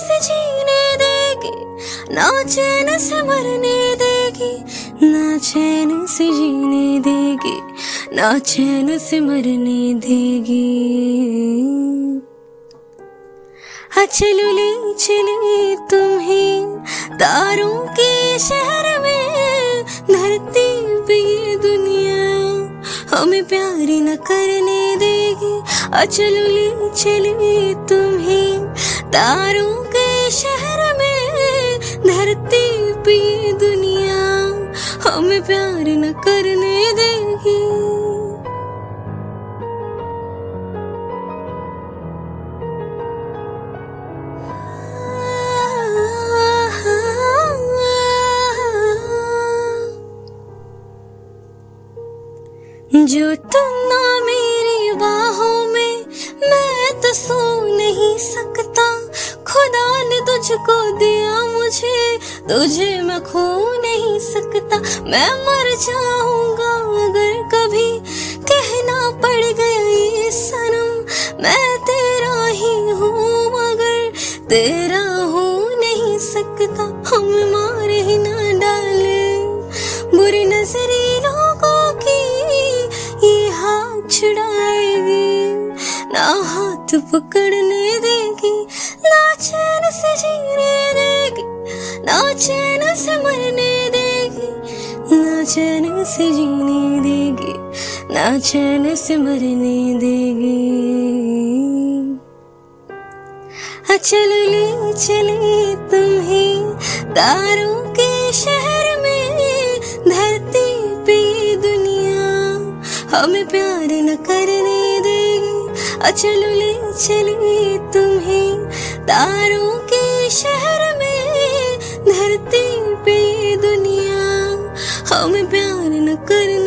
से जीने देगी, ना चैन से मरने देगी, ना चैन से जीने देगी, ना चैन से मरने देगी चलो ले, चले तुम्हें तारों के शहर में धरती पे दुनिया, हमें प्यार न करने देगी। चलो ले, चले तुम्हें तारों के शहर में धरती पे दुनिया हमें प्यार न करने देगी। जो तुम ना मेरी बाहों में, मैं तो सो नहीं सकता। खुदा ने तुझको दिया मुझे। तुझे मैं खो नहीं सकता। मैं मर जाऊँगा अगर कभी। कहना पड़ गया ये सनम। मैं तेरा ही हूँ मगर तेरा हो नहीं सकता। हम मार ही ना डाले। बुरी नजरी लोगों की ये हाथ छुड़ाएगी। ना हाथ पकड़ने ना चैन से जीने देगी ना चैन से मरने देगी ना चैन से जीने देगी ना चैन से मरने देगी। चल ले, चले तुम्हें तारों के शहर में धरती पे दुनिया, हमें प्यार न करने देगी। चलो ले, चले तुम्हें तारों के शहर में धरती पे दुनिया। हम प्यार न करने